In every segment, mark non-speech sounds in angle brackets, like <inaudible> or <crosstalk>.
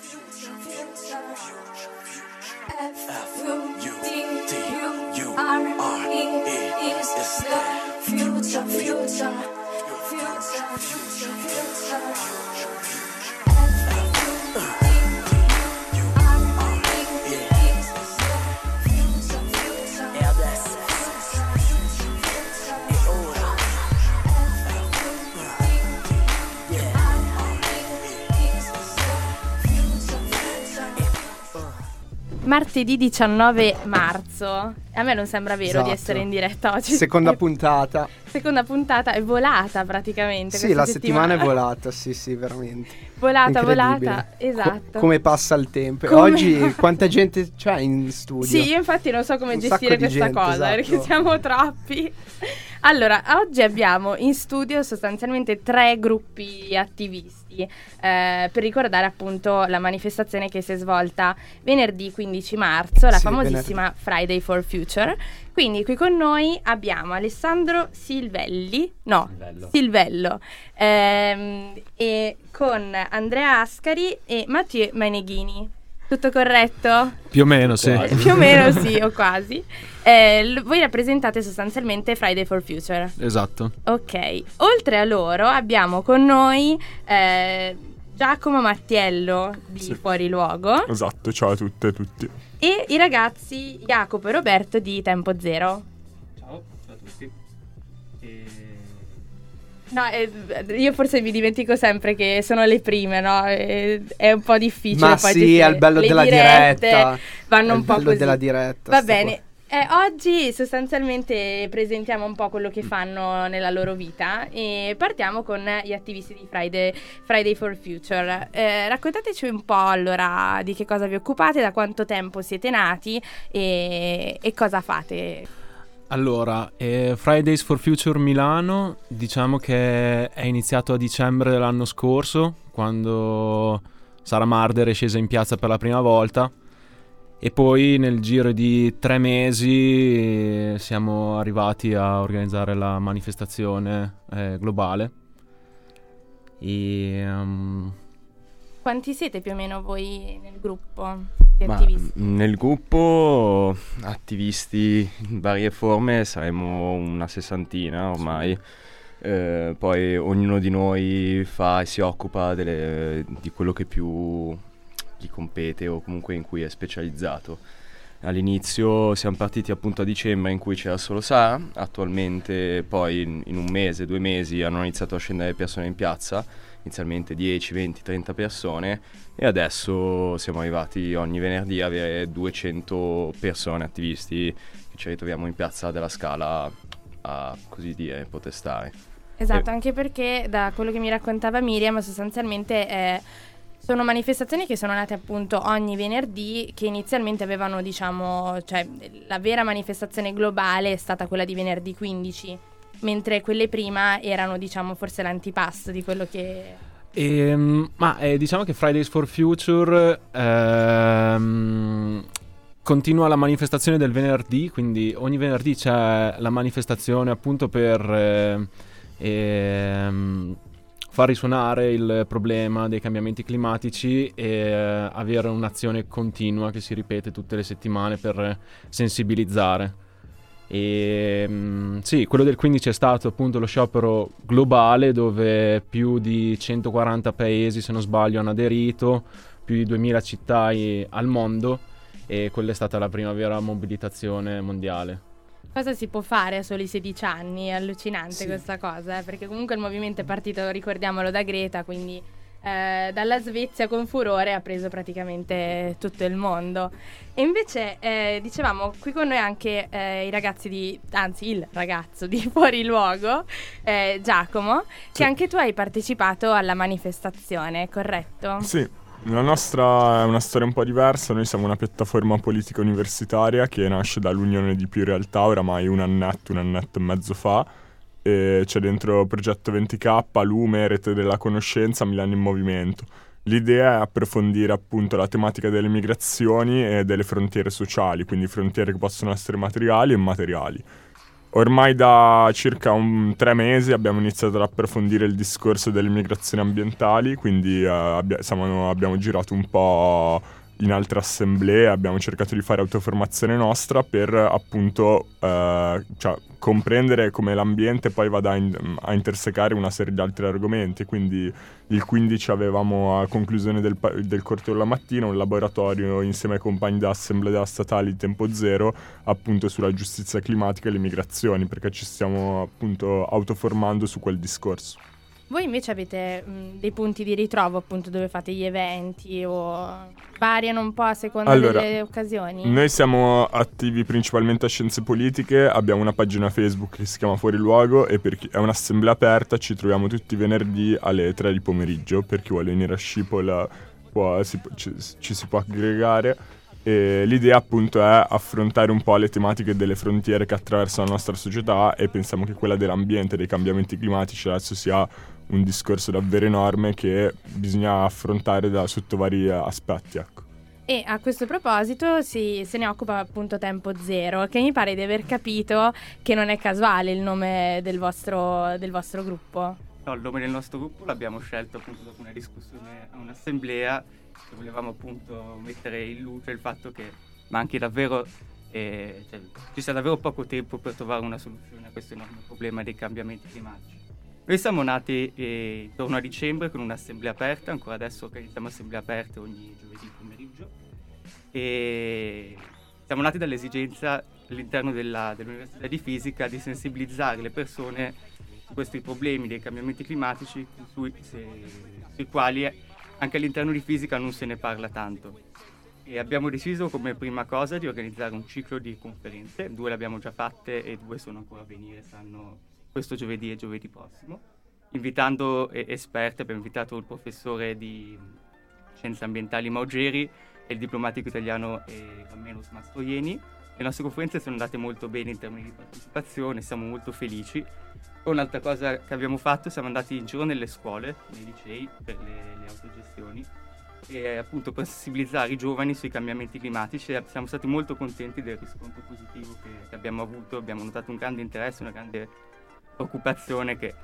future, future, future, future. Martedì 19 marzo. A me non sembra vero Esatto. di essere in diretta oggi. Seconda <laughs> puntata. seconda puntata è volata praticamente. Sì, la settimana è <laughs> volata, sì, sì, veramente. Volata, volata, esatto. Co- come passa il tempo. Come- Oggi <laughs> quanta gente c'è in studio? Sì, io infatti non so come Un gestire questa gente, cosa esatto. perché siamo troppi. Allora, oggi abbiamo in studio sostanzialmente tre gruppi attivisti eh, per ricordare appunto la manifestazione che si è svolta venerdì 15 marzo, la Sì, famosissima Friday for Future. Quindi qui con noi abbiamo Alessandro Silvelli, no, Silvello. Silvello, ehm, e con Andrea Ascari e Matteo Maneghini. Tutto corretto? Più o meno, sì. Più o meno sì, o quasi. Eh, l- voi rappresentate sostanzialmente Friday for Future. Esatto. Ok, oltre a loro abbiamo con noi eh, Giacomo Mattiello di Sì. Fuori Luogo Esatto, ciao a tutte e tutti. e i ragazzi Jacopo e Roberto di Tempo Zero. Ciao a tutti. No, eh, io forse mi dimentico sempre che sono le prime, no? Eh, È un po' difficile. Ma poi sì, è il bello le della diretta. Vanno un po' così. della diretta. Va bene. Eh, oggi sostanzialmente presentiamo un po' quello che fanno nella loro vita e partiamo con gli attivisti di Friday, Friday for Future. Eh, raccontateci un po' allora di che cosa vi occupate, da quanto tempo siete nati e, e cosa fate. Allora, eh, Fridays for Future Milano, diciamo che è iniziato a dicembre dell'anno scorso, quando Sara Marder è scesa in piazza per la prima volta. E poi nel giro di tre mesi eh, siamo arrivati a organizzare la manifestazione eh, globale. E, ehm, Quanti siete più o meno voi nel gruppo Ma mh, nel gruppo attivisti in varie forme saremo una sessantina ormai. Eh, poi ognuno di noi fa e si occupa delle- di quello che più gli compete o comunque in cui è specializzato. All'inizio siamo partiti appunto a dicembre in cui c'era solo Sara, attualmente poi in, in un mese, due mesi hanno iniziato a scendere persone in piazza, inizialmente 10, 20, 30 persone e adesso siamo arrivati ogni venerdì a avere 200 persone attivisti che ci ritroviamo in piazza della Scala a così dire protestare. Esatto, Eh. anche perché da quello che mi raccontava Miriam, sostanzialmente eh, sono manifestazioni che sono nate appunto ogni venerdì, che inizialmente avevano, diciamo, cioè la vera manifestazione globale è stata quella di venerdì 15, mentre quelle prima erano, diciamo, forse l'antipasto di quello che... Ehm, ma eh, diciamo che Fridays for Future ehm, continua la manifestazione del venerdì, quindi ogni venerdì c'è la manifestazione appunto per eh, ehm, far risuonare il problema dei cambiamenti climatici e eh, avere un'azione continua che si ripete tutte le settimane per sensibilizzare. E mm, sì, quello del 15 è stato appunto lo sciopero globale dove più di 140 paesi, se non sbaglio, hanno aderito, più di 2000 città al mondo e quella è stata la prima vera mobilitazione mondiale. Cosa si può fare a soli 16 anni? È allucinante Sì. questa cosa, eh, perché comunque il movimento è partito, ricordiamolo, da Greta, quindi eh, dalla Svezia con furore ha preso praticamente tutto il mondo. E invece, eh, dicevamo, qui con noi anche eh, i ragazzi di, anzi il ragazzo di <laughs> Fuori Luogo, eh, Giacomo, che anche tu hai partecipato alla manifestazione, corretto? Sì, la nostra è una storia un po' diversa, noi siamo una piattaforma politica universitaria che nasce dall'unione di più realtà, oramai un annetto, un annetto e mezzo fa, e c'è dentro Progetto 20K, Lume, Rete della Conoscenza, Milano in Movimento. L'idea è approfondire appunto la tematica delle migrazioni e delle frontiere sociali, quindi frontiere che possono essere materiali e immateriali. Ormai da circa un, tre mesi abbiamo iniziato ad approfondire il discorso delle migrazioni ambientali, quindi eh, abbia- siamo- abbiamo girato un po' in altre assemblee, abbiamo cercato di fare autoformazione nostra per appunto eh, cioè, comprendere come l'ambiente poi vada in- a intersecare una serie di altri argomenti. Quindi il 15 avevamo a conclusione del, del corto della mattina un laboratorio insieme ai compagni dell'assemblea statali di tempo zero appunto sulla giustizia climatica e le migrazioni perché ci stiamo appunto autoformando su quel discorso. Voi invece avete mh, dei punti di ritrovo appunto dove fate gli eventi o variano un po' a seconda Allora, delle occasioni? Noi siamo attivi principalmente a scienze politiche, abbiamo una pagina Facebook che si chiama Fuori Luogo e chi è un'assemblea aperta ci troviamo tutti i venerdì alle 3 di pomeriggio, per chi vuole venire a Scipola può- si ci, ci si può aggregare. E l'idea appunto è affrontare un po' le tematiche delle frontiere che attraversano la nostra società e pensiamo che quella dell'ambiente e dei cambiamenti climatici adesso sia un discorso davvero enorme che bisogna affrontare da, sotto vari aspetti. Ecco. E a questo proposito si- se ne occupa appunto Tempo Zero, che mi pare di aver capito che non è casuale il nome del vostro, del vostro gruppo. No, il nome del nostro gruppo l'abbiamo scelto appunto dopo una discussione a un'assemblea che volevamo appunto mettere in luce il fatto che manchi davvero, eh, cioè, ci sia davvero poco tempo per trovare una soluzione a questo enorme problema dei cambiamenti climatici. Noi siamo nati eh, intorno a dicembre con un'assemblea aperta, ancora adesso organizziamo assemblee aperte ogni giovedì pomeriggio e siamo nati dall'esigenza all'interno della- dell'Università di Fisica di sensibilizzare le persone su questi problemi dei cambiamenti climatici sui, se- sui quali anche all'interno di fisica non se ne parla tanto. E abbiamo deciso come prima cosa di organizzare un ciclo di conferenze, due le abbiamo già fatte e due sono ancora a venire, saranno questo giovedì e giovedì prossimo, invitando eh, esperti, abbiamo invitato il professore di scienze ambientali Maugeri e il diplomatico italiano eh, Rammelos Mastroieni. Le nostre conferenze sono andate molto bene in termini di partecipazione, siamo molto felici. Un'altra cosa che abbiamo fatto, siamo andati in giro nelle scuole, nei licei, per le, le autogestioni, e appunto per sensibilizzare i giovani sui cambiamenti climatici siamo stati molto contenti del riscontro positivo che abbiamo avuto, abbiamo notato un grande interesse, una grande preoccupazione che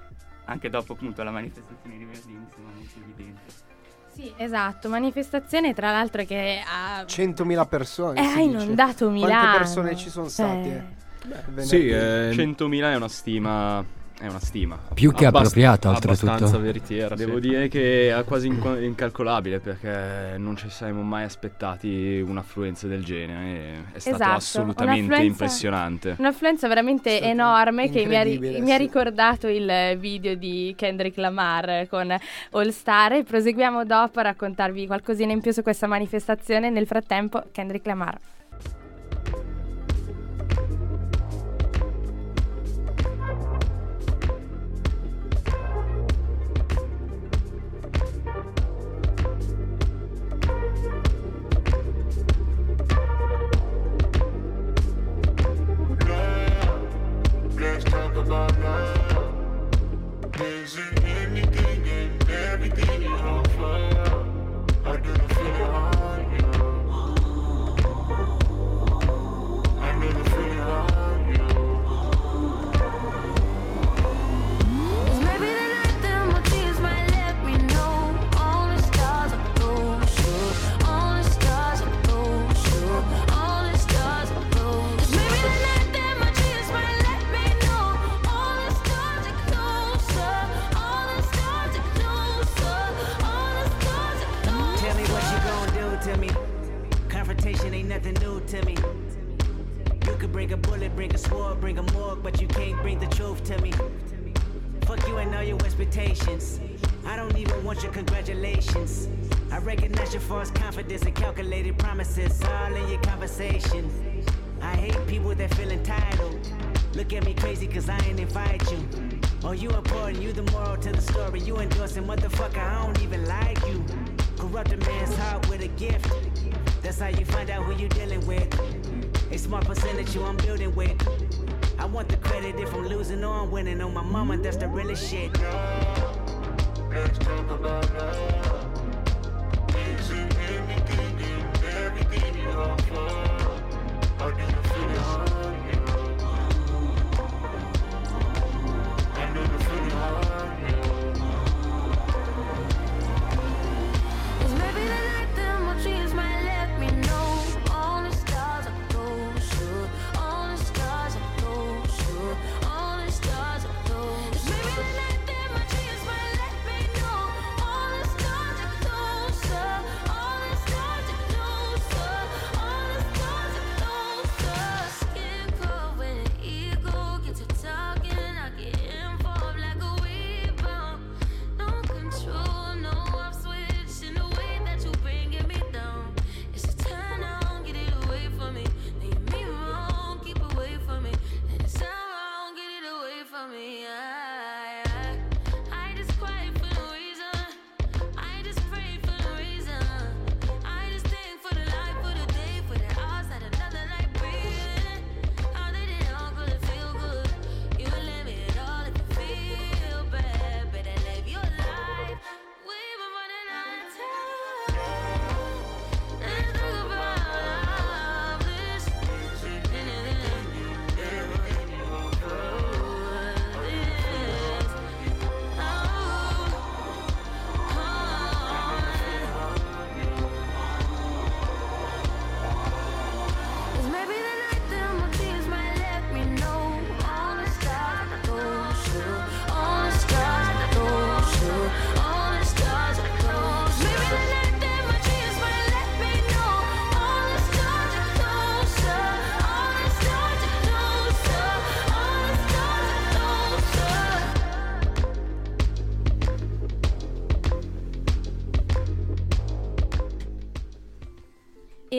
anche dopo appunto la manifestazione di Verdini sembra molto evidente. Sì, esatto, manifestazione tra l'altro che ha, 100.000 persone. eh, ha inondato Milano. Quante persone ci sono state? Beh, Sì, eh, 100.000 è una stima. È una stima. Più che abbast- appropriato, Abbastanza oltretutto. veritiera. Devo sì. dire che è quasi inco- incalcolabile perché non ci saremmo mai aspettati un'affluenza del genere. e È stato Esatto, assolutamente un'affluenza- impressionante. Un'affluenza veramente enorme che mi ha, ri- mi ha ricordato il video di Kendrick Lamar con All Star e proseguiamo dopo a raccontarvi qualcosina in più su questa manifestazione. Nel frattempo, Kendrick Lamar. Percentage you I'm building with. I want the credit if I'm losing or I'm winning. On my mama, that's the realest shit. Let's talk about love.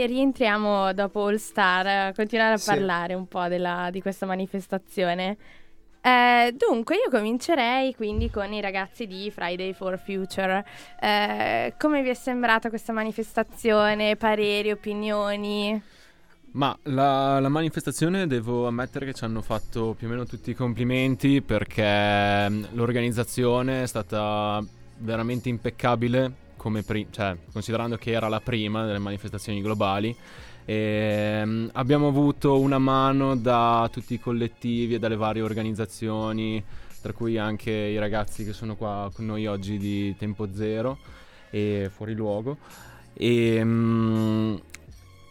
Rientriamo dopo All Star a continuare a Sì. parlare un po' della- di questa manifestazione. Eh, dunque, io comincerei quindi con i ragazzi di Friday for Future. Eh, come vi è sembrata questa manifestazione? Pareri, opinioni? Ma la, la manifestazione devo ammettere che ci hanno fatto più o meno tutti i complimenti perché mm, l'organizzazione è stata veramente impeccabile, come pri- cioè, considerando che era la prima delle manifestazioni globali. E, mm, abbiamo avuto una mano da tutti i collettivi e dalle varie organizzazioni, tra cui anche i ragazzi che sono qua con noi oggi di Tempo Zero e Fuori Luogo. E, mm,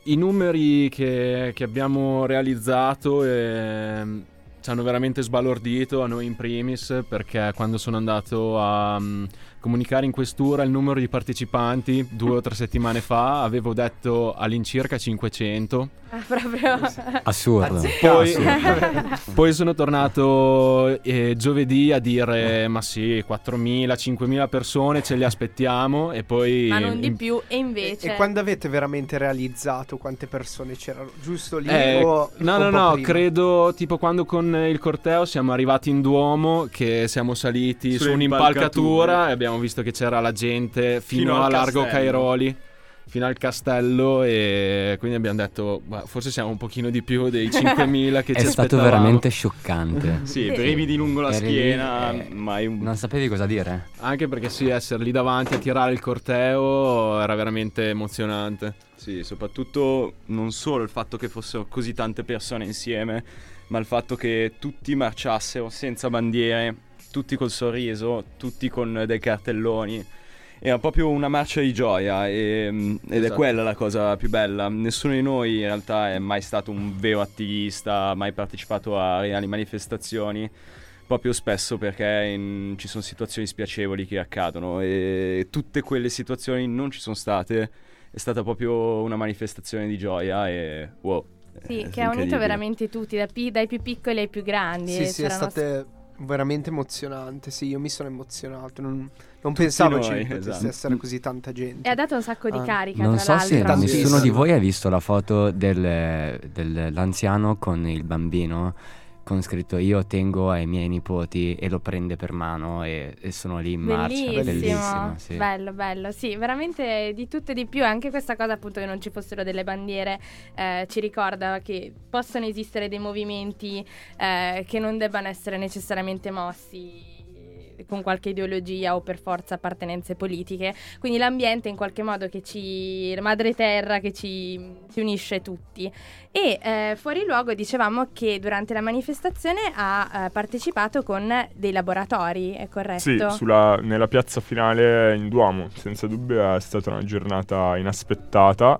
i numeri che, che abbiamo realizzato ehm, ci hanno veramente sbalordito a noi in primis perché quando sono andato a mm, comunicare in questura il numero di partecipanti due o tre settimane fa avevo detto all'incirca 500 Ah, proprio. Assurdo. poi, Assurdo. <laughs> poi sono tornato eh, giovedì a dire ma sì 4.000 5.000 persone ce le aspettiamo e poi Ma non di più, e E, invece... e quando avete veramente realizzato quante persone c'erano? Giusto lì Eh, o no, no, no, prima? credo tipo quando con il corteo siamo arrivati in Duomo che siamo saliti Sulle su un'impalcatura e abbiamo visto che c'era la gente fino, Fino a Largo castello. Cairoli, fino al castello e quindi abbiamo detto "Bah, forse siamo un pochino di più dei <laughs> 5.000 che È ci stato aspettavamo". veramente scioccante. <laughs> Sì, brividi lungo la schiena, eh, mai un... Non sapevi cosa dire? Anche perché sì, essere lì davanti a tirare il corteo era veramente emozionante. Sì, soprattutto non solo il fatto che fossero così tante persone insieme, ma il fatto che tutti marciassero senza bandiere, tutti col sorriso, tutti con dei cartelloni. Era proprio una marcia di gioia e- ed è Esatto. quella la cosa più bella. Nessuno di noi in realtà è mai stato un vero attivista, mai partecipato a reali manifestazioni, proprio spesso perché in- ci sono situazioni spiacevoli che accadono e tutte quelle situazioni non ci sono state. È stata proprio una manifestazione di gioia e wow. Sì, è che ha unito veramente tutti, da pi- dai più piccoli ai più grandi. Sì, sì, è stato veramente emozionante. Sì, io mi sono emozionato. Non, non pensavo noi, ci potesse esatto. essere così tanta gente. E ha dato un sacco di Ah. carica, Non tra so se. Tantissimo. nessuno di voi ha visto la foto del- dell'anziano con il bambino con scritto io tengo ai miei nipoti e lo prende per mano e, e sono lì in marcia. Bellissimo, Bellissimo, sì. bello, bello, sì, veramente di tutto e di più. Anche questa cosa, appunto, che non ci fossero delle bandiere, eh, ci ricorda che possono esistere dei movimenti eh, che non debbano essere necessariamente mossi con qualche ideologia o per forza appartenenze politiche. Quindi l'ambiente in qualche modo che ci. la madre terra che ci, ci unisce tutti. E eh, fuori luogo dicevamo che durante la manifestazione ha eh, partecipato con dei laboratori, è corretto? Sì, sulla- nella piazza finale in Duomo, senza dubbio è stata una giornata inaspettata,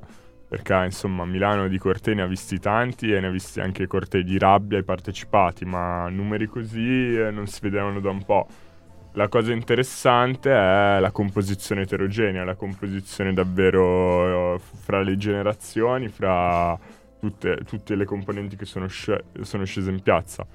perché insomma Milano di cortei ne ha visti tanti e ne ha visti anche cortei di rabbia ai partecipati, ma numeri così eh, non si vedevano da un po'. La cosa interessante è la composizione eterogenea, la composizione davvero eh, fra le generazioni, fra tutte, tutte le componenti che sono, sce- sono scese in piazza.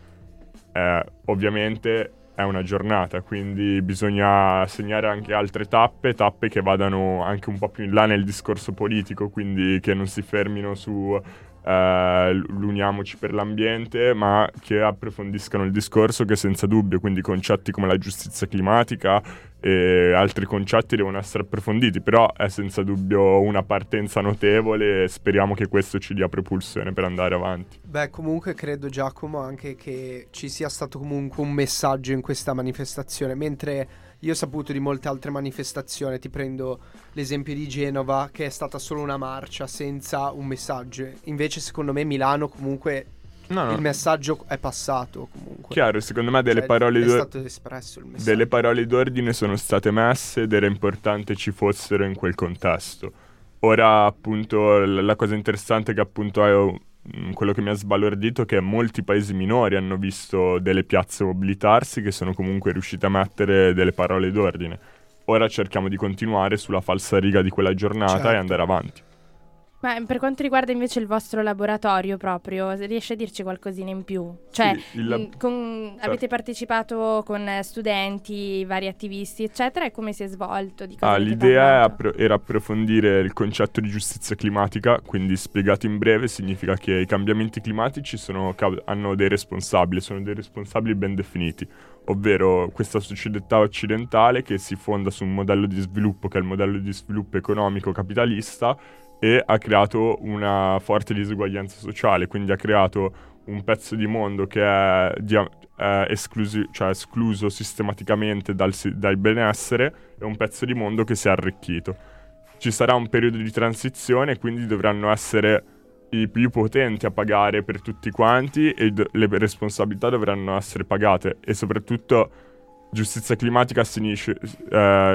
Eh, ovviamente è una giornata, quindi bisogna segnare anche altre tappe, tappe che vadano anche un po' più in là nel discorso politico, quindi che non si fermino su eh, l'uniamoci per l'ambiente, ma che approfondiscano il discorso che senza dubbio, quindi concetti come la giustizia climatica e altri concetti devono essere approfonditi, però è senza dubbio una partenza notevole e speriamo che questo ci dia propulsione per andare avanti. Beh, comunque credo Giacomo anche che ci sia stato comunque un messaggio in questa manifestazione, mentre io ho saputo di molte altre manifestazioni, ti prendo l'esempio di Genova che è stata solo una marcia senza un messaggio. Invece secondo me Milano comunque No, no. il messaggio è passato comunque. Chiaro, secondo me delle Cioè, parole è d'or- stato espresso il messaggio. delle parole d'ordine sono state messe ed era importante ci fossero in quel contesto. Ora, appunto, la cosa interessante che appunto è mm, quello che mi ha sbalordito è che molti paesi minori hanno visto delle piazze mobilitarsi che sono comunque riusciti a mettere delle parole d'ordine. Ora cerchiamo di continuare sulla falsa riga di quella giornata Certo. e andare avanti. Ma per quanto riguarda invece il vostro laboratorio proprio, se riesci a dirci qualcosina in più? Cioè, Sì, lab- mh, con- certo. avete partecipato con eh, studenti, vari attivisti, eccetera, e come si è svolto? Ah, l'idea appro- era approfondire il concetto di giustizia climatica, quindi spiegato in breve significa che i cambiamenti climatici sono hanno dei responsabili, sono dei responsabili ben definiti, ovvero questa società occidentale che si fonda su un modello di sviluppo che è il modello di sviluppo economico capitalista e ha creato una forte diseguaglianza sociale, quindi ha creato un pezzo di mondo che è, dia- è esclusi- cioè escluso sistematicamente dal, dal benessere e un pezzo di mondo che si è arricchito. Ci sarà un periodo di transizione, quindi dovranno essere i più potenti a pagare per tutti quanti e d- le responsabilità dovranno essere pagate e soprattutto giustizia climatica significa,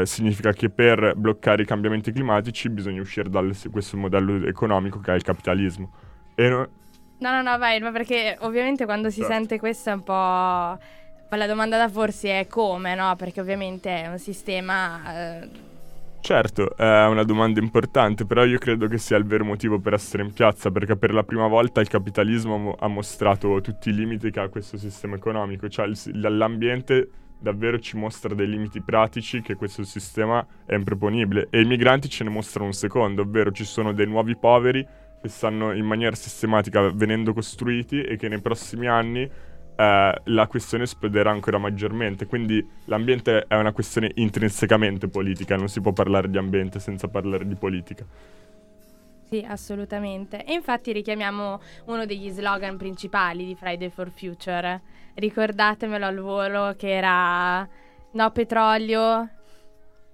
eh, significa che per bloccare i cambiamenti climatici bisogna uscire da questo modello economico che è il capitalismo. E no- No, no, no, vai, ma perché ovviamente quando si Certo. sente questo è un po'... La domanda da porsi è come, no? Perché ovviamente è un sistema... eh, Certo, è una domanda importante, però io credo che sia il vero motivo per essere in piazza, perché per la prima volta il capitalismo ha mo- ha mostrato tutti i limiti che ha questo sistema economico, cioè l'ambiente davvero ci mostra dei limiti pratici che questo sistema è improponibile e i migranti ce ne mostrano un secondo, ovvero ci sono dei nuovi poveri che stanno in maniera sistematica venendo costruiti e che nei prossimi anni eh, la questione esploderà ancora maggiormente. Quindi l'ambiente è una questione intrinsecamente politica, non si può parlare di ambiente senza parlare di politica. Sì, assolutamente. E infatti richiamiamo uno degli slogan principali di Friday for Future. Ricordatemelo al volo che era no petrolio,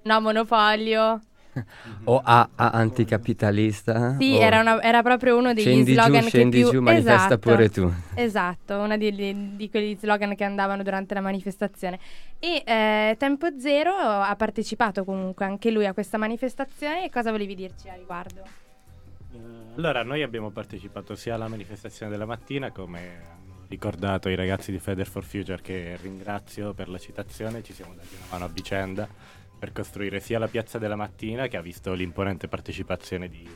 no monopolio. <laughs> O A, A anticapitalista. Sì, o era, una- era proprio uno degli Scendi slogan giù, scendi che più... giù, manifesta Esatto. pure tu. Esatto, uno di, di- di quegli slogan che andavano durante la manifestazione. E eh, Tempo Zero ha partecipato comunque anche lui a questa manifestazione. E cosa volevi dirci a riguardo? Eh, Allora, noi abbiamo partecipato sia alla manifestazione della mattina, come ricordato i ragazzi di Feder for Future, che ringrazio per la citazione, ci siamo dati una mano a vicenda per costruire sia la piazza della mattina, che ha visto l'imponente partecipazione di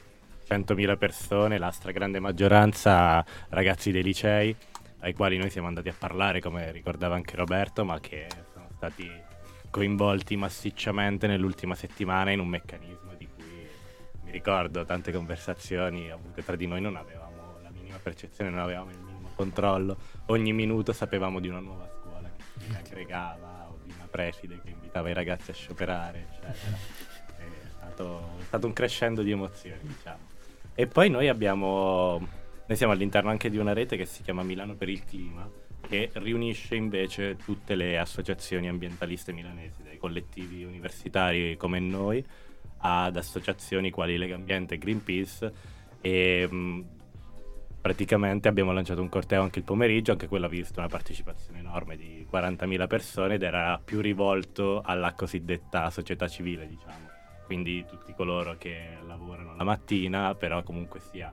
100.000 persone, la stragrande maggioranza ragazzi dei licei, ai quali noi siamo andati a parlare, come ricordava anche Roberto, ma che sono stati coinvolti massicciamente nell'ultima settimana in un meccanismo di cui mi ricordo tante conversazioni tra di noi, non avevamo la minima percezione, non avevamo il controllo. Ogni minuto sapevamo di una nuova scuola che si aggregava o di una preside che invitava i ragazzi a scioperare, eccetera. È stato, è stato un crescendo di emozioni, diciamo. E poi noi abbiamo, noi siamo all'interno anche di una rete che si chiama Milano per il Clima, che riunisce invece tutte le associazioni ambientaliste milanesi, dai collettivi universitari come noi ad associazioni quali Lega Ambiente e Greenpeace e mh, praticamente abbiamo lanciato un corteo anche il pomeriggio, anche quello ha visto una partecipazione enorme di 40.000 persone ed era più rivolto alla cosiddetta società civile, diciamo. Quindi tutti coloro che lavorano la mattina, però comunque sia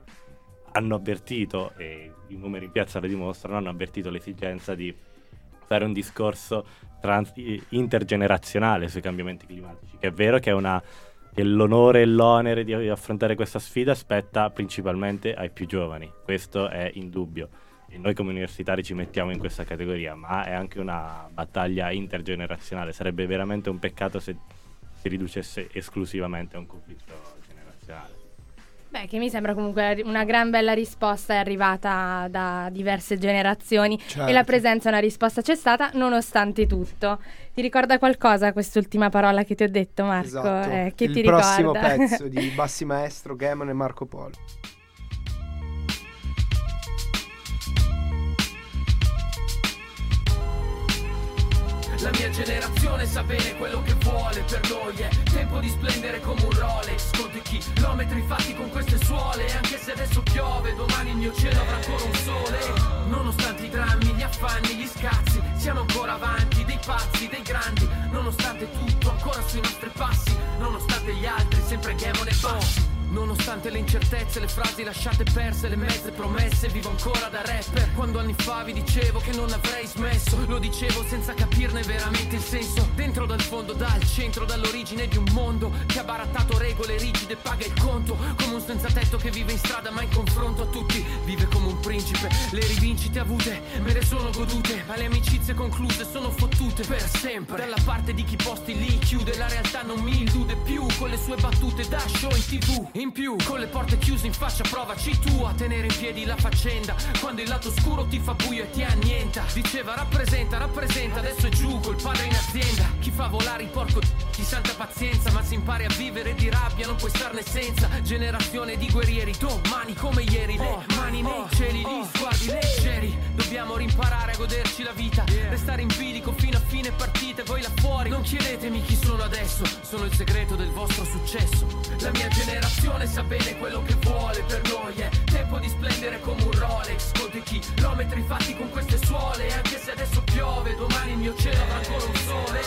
hanno avvertito, e i numeri in piazza lo dimostrano, hanno avvertito l'esigenza di fare un discorso trans- intergenerazionale sui cambiamenti climatici, che è vero che è una che l'onore e l'onere di affrontare questa sfida spetta principalmente ai più giovani, questo è indubbio. E noi come universitari ci mettiamo in questa categoria, ma è anche una battaglia intergenerazionale. Sarebbe veramente un peccato se si riducesse esclusivamente a un conflitto. Beh, che mi sembra comunque una gran bella risposta è arrivata da diverse generazioni Certo. e la presenza è una risposta c'è stata nonostante tutto. Ti ricorda qualcosa quest'ultima parola che ti ho detto Marco? Esatto. Eh, che il ti prossimo ricorda? pezzo di <laughs> Bassi Maestro, Gamon e Marco Polo. La mia generazione sa bene quello che vuole per noi è tempo di splendere come un Rolex. Conti chilometri fatti con queste suole E Anche se adesso piove domani il mio cielo avrà ancora un sole. Nonostante i drammi, gli affanni, gli scazzi Siamo ancora avanti, dei pazzi, dei grandi. Nonostante tutto, ancora sui nostri passi Nonostante gli altri, sempre gamone bassi Nonostante le incertezze, le frasi lasciate perse, le mezze promesse, vivo ancora da rapper. Quando anni fa vi dicevo che non avrei smesso, lo dicevo senza capirne veramente il senso. Dentro dal fondo, dal centro, dall'origine di un mondo che ha barattato regole rigide, paga il conto. Come un senza tetto che vive in strada, ma in confronto a tutti vive come un principe. Le rivincite avute, me le sono godute, ma le amicizie concluse sono fottute per sempre. Dalla parte di chi posti lì chiude, la realtà non mi illude più con le sue battute da show in tv. In più, con le porte chiuse in faccia, provaci tu a tenere in piedi la faccenda. Quando il lato scuro ti fa buio e ti annienta. Diceva rappresenta, rappresenta, adesso è giù col padre in azienda. Chi fa volare il porco chi santa pazienza, ma si impari a vivere di rabbia, non puoi starne senza. Generazione di guerrieri, domani come ieri, le mani nei cieli, gli sguardi leggeri. Dobbiamo rimparare a goderci la vita, restare in bilico fino a fine partita, voi là fuori. Non chiedetemi chi sono adesso, sono il segreto del vostro successo. La mia generazione sa bene quello che vuole per noi, è tempo di splendere come un Rolex. Conti chilometri fatti con queste suole, anche se adesso piove, domani il mio cielo avrà ancora un sole.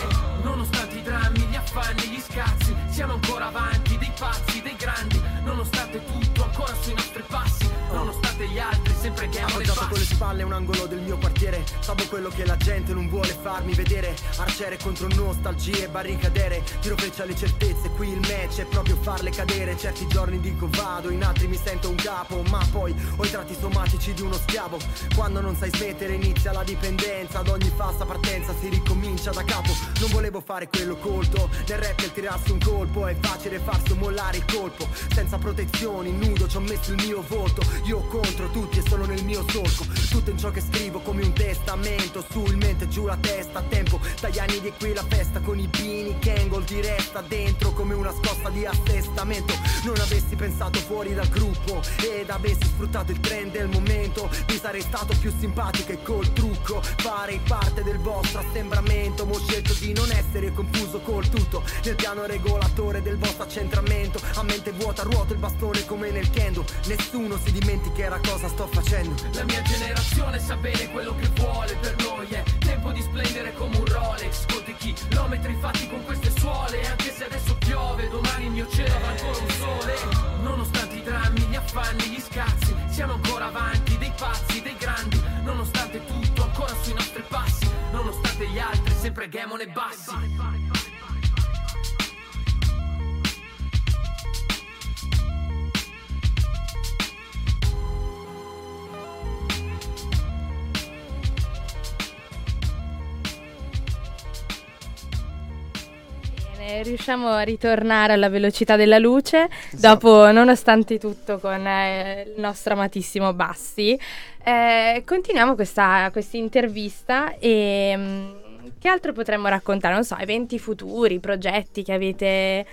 Nonostante i drammi, gli affanni, gli scazzi, siamo ancora avanti, dei pazzi, dei grandi. Nonostante tutto, ancora sui nostri passi, nonostante gli altri, sempre che le Appoggiato con le spalle un angolo del mio quartiere. Sabo quello che la gente non vuole farmi vedere. Arciere contro nostalgie e barricadere Tiro freccia alle certezze, qui il match è proprio farle cadere. Certi giorni dico vado, in altri mi sento un capo. Ma poi ho i tratti somatici di uno schiavo. Quando non sai smettere inizia la dipendenza. Ad ogni falsa partenza si ricomincia da capo. Non volevo fare quello colto. Nel rap nel tirarsi un colpo. È facile farsi mollare il colpo. Senza protezioni, nudo ci ho messo il mio volto Io contro tutti e solo nel mio solco. Tutto in ciò che scrivo come un testamento. Sul mente giù la testa a tempo. Dagli anni di qui la festa con i bini Kangol ti resta dentro come una scossa di assestamento. Non avessi pensato fuori dal gruppo Ed avessi sfruttato il trend del momento Mi sarei stato più simpatico e col trucco. Farei parte del vostro assembramento. Ma ho scelto di non essere confuso col tutto. Nel piano regolatore del vostro accentramento. A mente vuota ruoto il bastone come nel kendo. Nessuno si dimenticherà cosa sto facendo. La mia generazione sa bene quello che vuole per noi È tempo di splendere come un Rolex. Conti chilometri fatti con queste suole Anche se adesso piove, domani il mio cielo avrà ancora un sole. Nonostante i drammi, gli affanni, gli scazzi Siamo ancora avanti, dei pazzi, dei grandi. Nonostante tutto, ancora sui nostri passi. Nonostante gli altri, sempre gamone bassi Bene, riusciamo a ritornare alla velocità della luce dopo, nonostante tutto, con eh, il nostro amatissimo Bassi. Eh, continuiamo questa intervista e mm, che altro potremmo raccontare? Non so, eventi futuri, progetti che avete,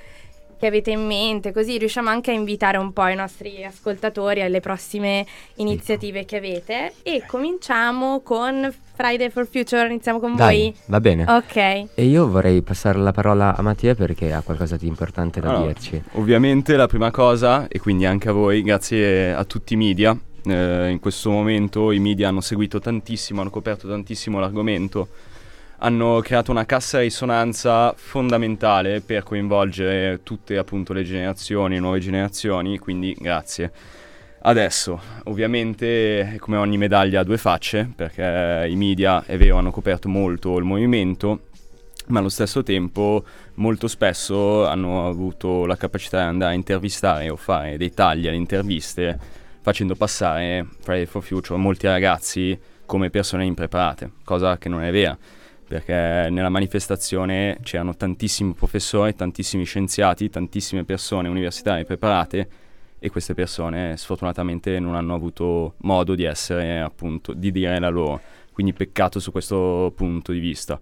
che avete in mente, così riusciamo anche a invitare un po' i nostri ascoltatori alle prossime iniziative che avete. E cominciamo con Friday for Future, iniziamo con Dai, voi. va bene. Ok. E io vorrei passare la parola a Mattia perché ha qualcosa di importante da Allora, dirci. Ovviamente la prima cosa, e quindi anche a voi, grazie a tutti i media, eh, in questo momento i media hanno seguito tantissimo, hanno coperto tantissimo l'argomento, hanno creato una cassa risonanza fondamentale per coinvolgere tutte appunto le generazioni, nuove generazioni, quindi grazie. Adesso, ovviamente, come ogni medaglia ha due facce, perché i media, è vero, hanno coperto molto il movimento, ma allo stesso tempo molto spesso hanno avuto la capacità di andare a intervistare o fare dei tagli alle interviste facendo passare Friday for Future molti ragazzi come persone impreparate, cosa che non è vera, perché nella manifestazione c'erano tantissimi professori, tantissimi scienziati, tantissime persone universitarie preparate e queste persone sfortunatamente non hanno avuto modo di essere appunto, di dire la loro, quindi peccato su questo punto di vista.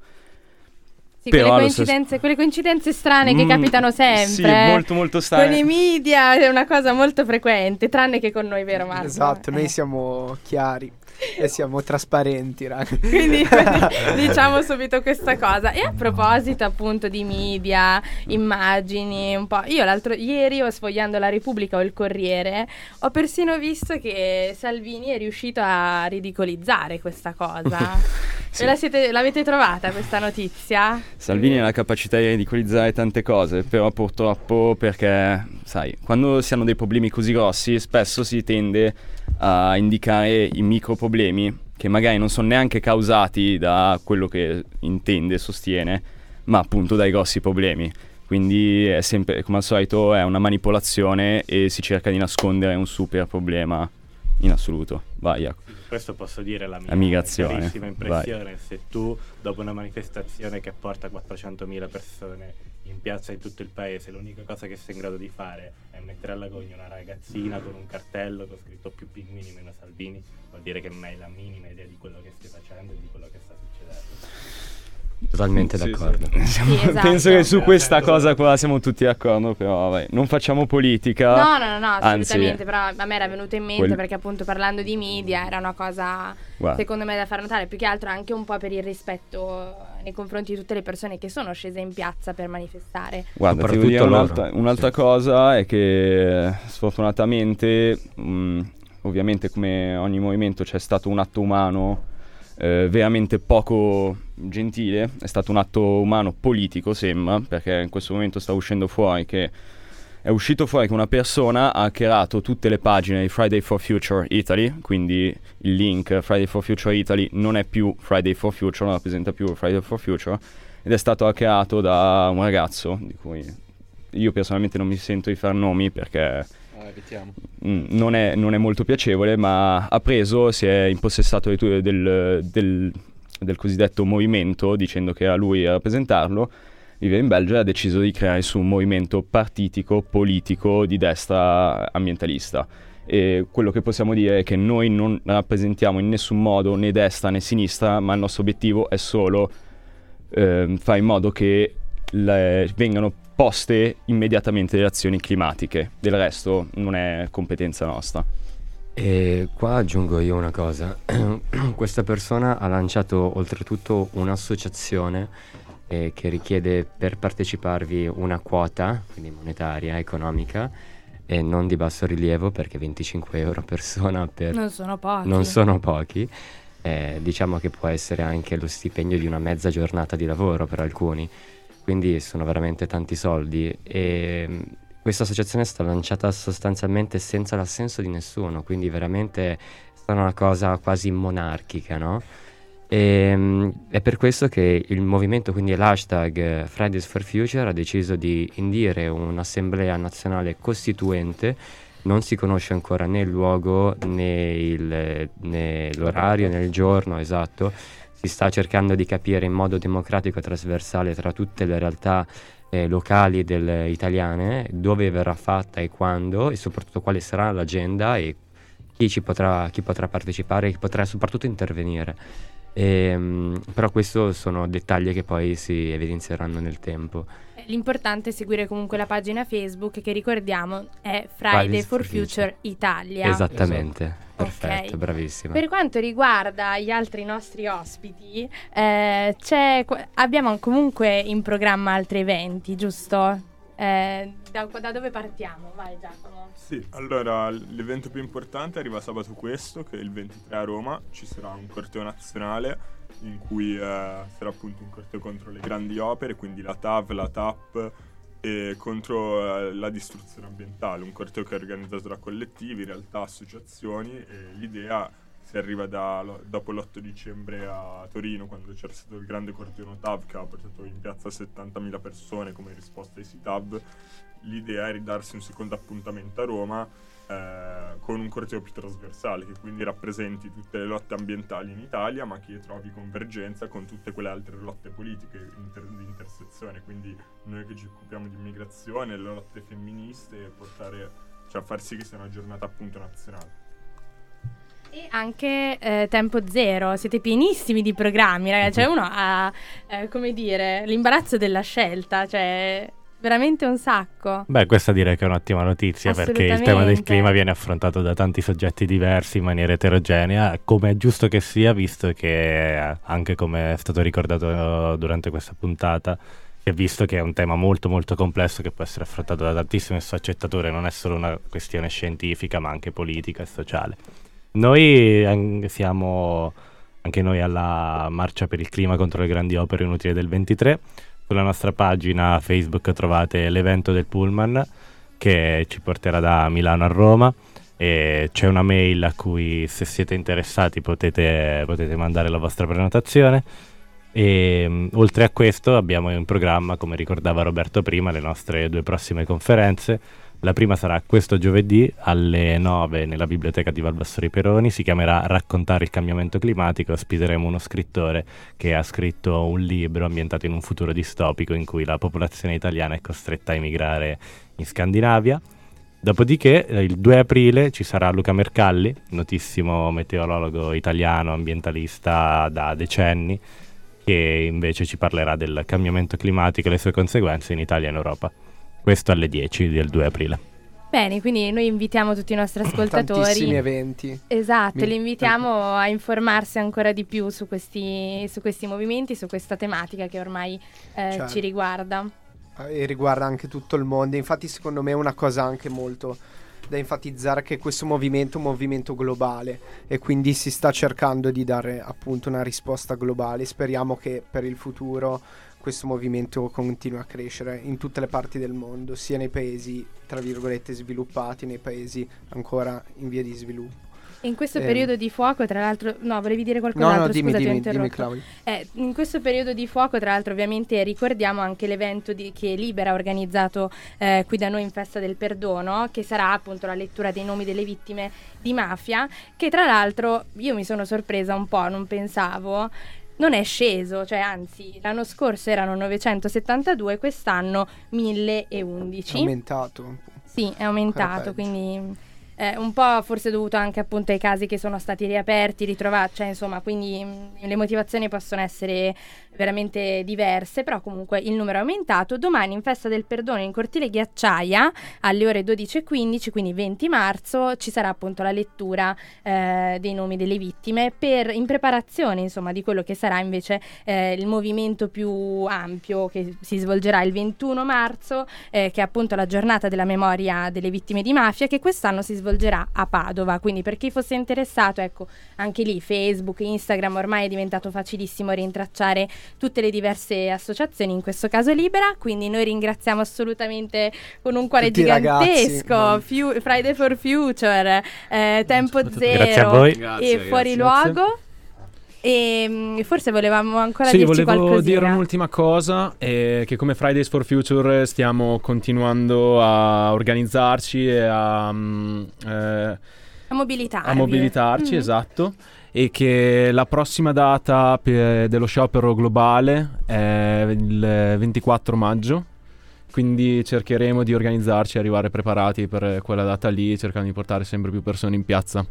Sì, Però quelle, coincidenze, quelle coincidenze strane che Mm, capitano sempre. sì, eh. molto, molto strane. Con i media è una cosa molto frequente, tranne che con noi, vero Marco? Esatto, noi Eh. siamo chiari. <laughs> e siamo trasparenti, raga. <laughs> Quindi diciamo subito questa cosa. E a proposito appunto di media, immagini, un po'. Io l'altro ieri, o sfogliando la Repubblica o il Corriere, ho persino visto che Salvini è riuscito a ridicolizzare questa cosa. <laughs> Sì. La siete- l'avete trovata questa notizia? Salvini ha la capacità di ridicolizzare tante cose, però purtroppo perché, sai, quando si hanno dei problemi così grossi, spesso si tende a indicare i micro problemi che magari non sono neanche causati da quello che intende, sostiene, ma appunto dai grossi problemi. Quindi è sempre, come al solito, è una manipolazione e si cerca di nascondere un super problema in assoluto. Vai, Jacopo. Questo posso dire la mia La migrazione, carissima impressione. Se tu, dopo una manifestazione che porta 400.000 persone in piazza in tutto il paese, l'unica cosa che sei in grado di fare è mettere alla gogna una ragazzina con un cartello con scritto più pinguini meno Salvini, vuol dire che non hai la minima idea di quello che stai facendo e di quello che sta succedendo. Totalmente Sì, d'accordo. sì. Siamo- esatto. Penso che su questa cosa qua siamo tutti d'accordo, però vabbè, non facciamo politica. No, no, no, no, Anzi, assolutamente, però a me era venuto in mente quel- perché appunto parlando di media era una cosa Guarda. secondo me da far notare, più che altro anche un po' per il rispetto nei confronti di tutte le persone che sono scese in piazza per manifestare. Guarda, ti dire un'altra, un'altra cosa è che sfortunatamente, mh, ovviamente come ogni movimento c'è stato un atto umano eh, veramente poco gentile, è stato un atto umano politico sembra, perché in questo momento sta uscendo fuori che è uscito fuori che una persona ha hackerato tutte le pagine di Friday for Future Italy, quindi il link Friday for Future Italy non è più Friday for Future, non rappresenta più Friday for Future, ed è stato hackerato da un ragazzo di cui io personalmente non mi sento di far nomi perché mm, non, è, non è molto piacevole, ma ha preso, si è impossessato del, del- del cosiddetto movimento dicendo che era lui a rappresentarlo, vive in Belgio e ha deciso di creare su un movimento partitico, politico di destra ambientalista. E quello che possiamo dire è che noi non rappresentiamo in nessun modo né destra né sinistra, ma il nostro obiettivo è solo ehm, fare in modo che le- vengano poste immediatamente le azioni climatiche. Del resto non è competenza nostra. E qua aggiungo io una cosa. <clears throat> Questa persona ha lanciato oltretutto un'associazione eh, che richiede per parteciparvi una quota, quindi monetaria, economica, e non di basso rilievo perché 25 euro a persona per Non sono pochi. non sono pochi. Eh, diciamo che può essere anche lo stipendio di una mezza giornata di lavoro per alcuni, quindi sono veramente tanti soldi. E mh, questa associazione è stata lanciata sostanzialmente senza l'assenso di nessuno, quindi veramente è stata una cosa quasi monarchica, no? E, mh, è per questo che il movimento, quindi l'hashtag eh, Fridays for Future, ha deciso di indire un'assemblea nazionale costituente non si conosce ancora né il luogo né, il- né l'orario né il giorno esatto. Si sta cercando di capire in modo democratico e trasversale tra tutte le realtà eh, locali del- italiane dove verrà fatta e quando e soprattutto quale sarà l'agenda e chi potrà, chi potrà partecipare e chi potrà soprattutto intervenire. Ehm, però questi sono dettagli che poi si evidenzieranno nel tempo. Eh, L'importante è seguire comunque la pagina Facebook che ricordiamo è Friday for Future Italia. Esattamente, perfetto, Ok. bravissima. Per quanto riguarda gli altri nostri ospiti, eh, abbiamo comunque in programma altri eventi, giusto? Eh, da, da dove partiamo? Vai Giacomo. Sì, allora l'evento più importante arriva sabato questo, che è il 23 a Roma, ci sarà un corteo nazionale in cui eh, sarà appunto un corteo contro le grandi opere, quindi la TAV, la TAP e contro eh, la distruzione ambientale, un corteo che è organizzato da collettivi, realtà, associazioni e l'idea si arriva da- dopo l'8 dicembre a Torino quando c'era stato il grande corteo TAV che ha portato in piazza 70.000 persone come risposta ai SITAV l'idea è ridarsi un secondo appuntamento a Roma eh, con un corteo più trasversale che quindi rappresenti tutte le lotte ambientali in Italia ma che trovi convergenza con tutte quelle altre lotte politiche inter- di intersezione. Quindi noi che ci occupiamo di immigrazione le lotte femministe e portare cioè far sì che sia una giornata appunto nazionale E anche eh, Tempo Zero, siete pienissimi di programmi, ragazzi. Cioè, uno ha, eh, come dire, l'imbarazzo della scelta, cioè. veramente un sacco. Beh, questa direi che è un'ottima notizia perché il tema del clima viene affrontato da tanti soggetti diversi in maniera eterogenea, come è giusto che sia, visto che eh, anche come è stato ricordato durante questa puntata, si è visto che è un tema molto molto complesso che può essere affrontato da tantissime sfaccettature, non è solo una questione scientifica ma anche politica e sociale. Noi siamo anche noi alla marcia per il clima contro le grandi opere inutili del 23. Sulla nostra pagina Facebook trovate l'evento del Pullman che ci porterà da Milano a Roma e c'è una mail a cui se siete interessati potete, potete mandare la vostra prenotazione. E mh, oltre a questo abbiamo in programma, come ricordava Roberto prima, le nostre due prossime conferenze. La prima sarà questo giovedì alle 9 nella biblioteca di Valvassori Peroni, si chiamerà Raccontare il cambiamento climatico, ospiteremo uno scrittore che ha scritto un libro ambientato in un futuro distopico in cui la popolazione italiana è costretta a emigrare in Scandinavia. Dopodiché eh, il 2 aprile ci sarà Luca Mercalli, notissimo meteorologo italiano, ambientalista da decenni, che invece ci parlerà del cambiamento climatico e le sue conseguenze in Italia e in Europa. Questo alle 10 del 2 aprile. Bene, quindi noi invitiamo tutti i nostri <coughs> ascoltatori. Tantissimi eventi. Esatto, Mi- li invitiamo a informarsi ancora di più su questi, su questi movimenti, su questa tematica che ormai eh, Certo. ci riguarda. e riguarda anche tutto il mondo. Infatti, secondo me è una cosa anche molto da enfatizzare che questo movimento è un movimento globale e quindi si sta cercando di dare appunto una risposta globale. Speriamo che per il futuro questo movimento continui a crescere in tutte le parti del mondo, sia nei paesi tra virgolette sviluppati, nei paesi ancora in via di sviluppo. In questo Ehm. periodo di fuoco, tra l'altro, no, volevi dire No, qualcos'altro? no, dimmi, Scusa, dimmi, dimmi. Claudia. Eh, in questo periodo di fuoco, tra l'altro, ovviamente ricordiamo anche l'evento di- che Libera ha organizzato eh, qui da noi in Festa del Perdono, che sarà appunto la lettura dei nomi delle vittime di mafia, che tra l'altro io mi sono sorpresa un po', non pensavo. Non è sceso, cioè anzi l'anno scorso erano 972, quest'anno 1011. È aumentato. Sì, è aumentato, quindi eh, un po' forse dovuto anche appunto ai casi che sono stati riaperti, ritrovati, cioè insomma, quindi mh, le motivazioni possono essere veramente diverse, però comunque il numero è aumentato. Domani in Festa del Perdono in Cortile Ghiacciaia alle ore 12.15, quindi 20 marzo, ci sarà appunto la lettura eh, dei nomi delle vittime per, in preparazione insomma di quello che sarà invece eh, il movimento più ampio che si svolgerà il 21 marzo, eh, che è appunto la giornata della memoria delle vittime di mafia, che quest'anno si svolgerà a Padova. Quindi per chi fosse interessato, ecco, anche lì Facebook, Instagram, ormai è diventato facilissimo rintracciare tutte le diverse associazioni, in questo caso Libera, quindi noi ringraziamo assolutamente con un cuore Tutti ragazzi, gigantesco mamma. Fiu- Friday for Future, eh, Tempo Zero e Grazie, Fuori grazie. Luogo. E mm, forse volevamo ancora Sì, dirci volevo qualcosina. dire un'ultima cosa, eh, che come Fridays for Future stiamo continuando a organizzarci e a, mm, eh, A mobilitarvi. a mobilitarci, Mm. esatto, e che la prossima data pe- dello sciopero globale è il 24 maggio, quindi cercheremo di organizzarci e arrivare preparati per quella data lì, cercando di portare sempre più persone in piazza.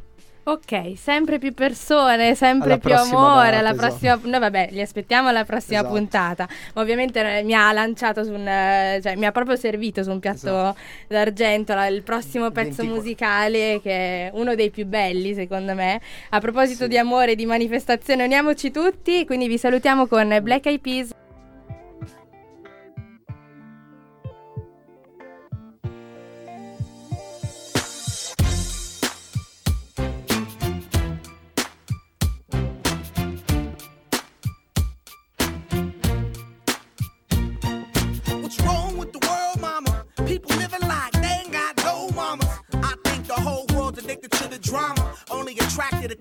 Ok, sempre più persone, sempre Alla più amore. data, alla esatto. prossima. No, vabbè, li aspettiamo alla prossima Esatto. puntata. Ma ovviamente eh, mi ha lanciato su un. eh, cioè, mi ha proprio servito su un piatto Esatto. d'argento la- il prossimo pezzo 24. musicale, che è uno dei più belli, secondo me. A proposito Sì. di amore e di manifestazione, uniamoci tutti. Quindi vi salutiamo con Black Eyed Peas.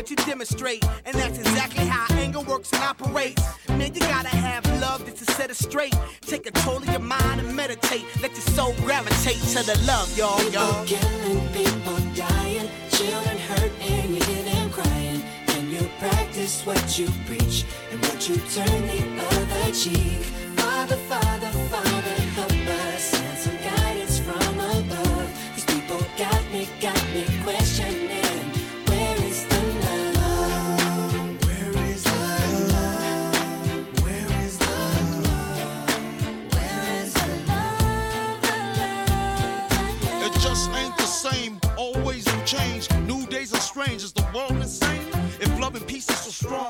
what you demonstrate, and that's exactly how anger works and operates. Man, you gotta have love just to set it straight. Take control of your mind and meditate. Let your soul gravitate to the love, y'all, y'all. People killing, people dying, children hurt, and you hear them cry. you preach and would you turn the other cheek? Father, Father, Father, strange. Is the world insane? If love and peace is so strong,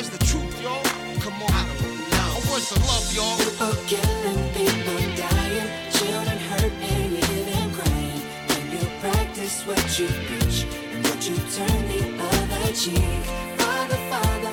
What's the truth, y'all? Come on, I don't know. What's the love, y'all? People killing, people dying, children hurt and even crying. When you practice what you preach and would you turn the other cheek? Father, Father,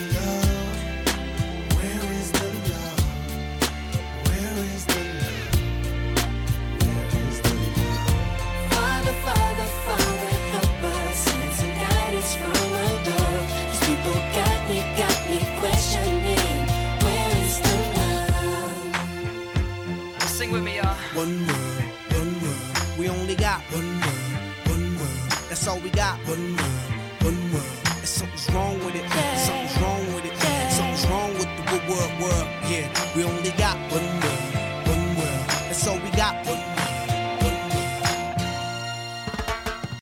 one world, one world. We only got one world, one world. That's all we got, one world, one world. And something's wrong with it, something's wrong with it, something's wrong with the world, world. Yeah, we only got one world.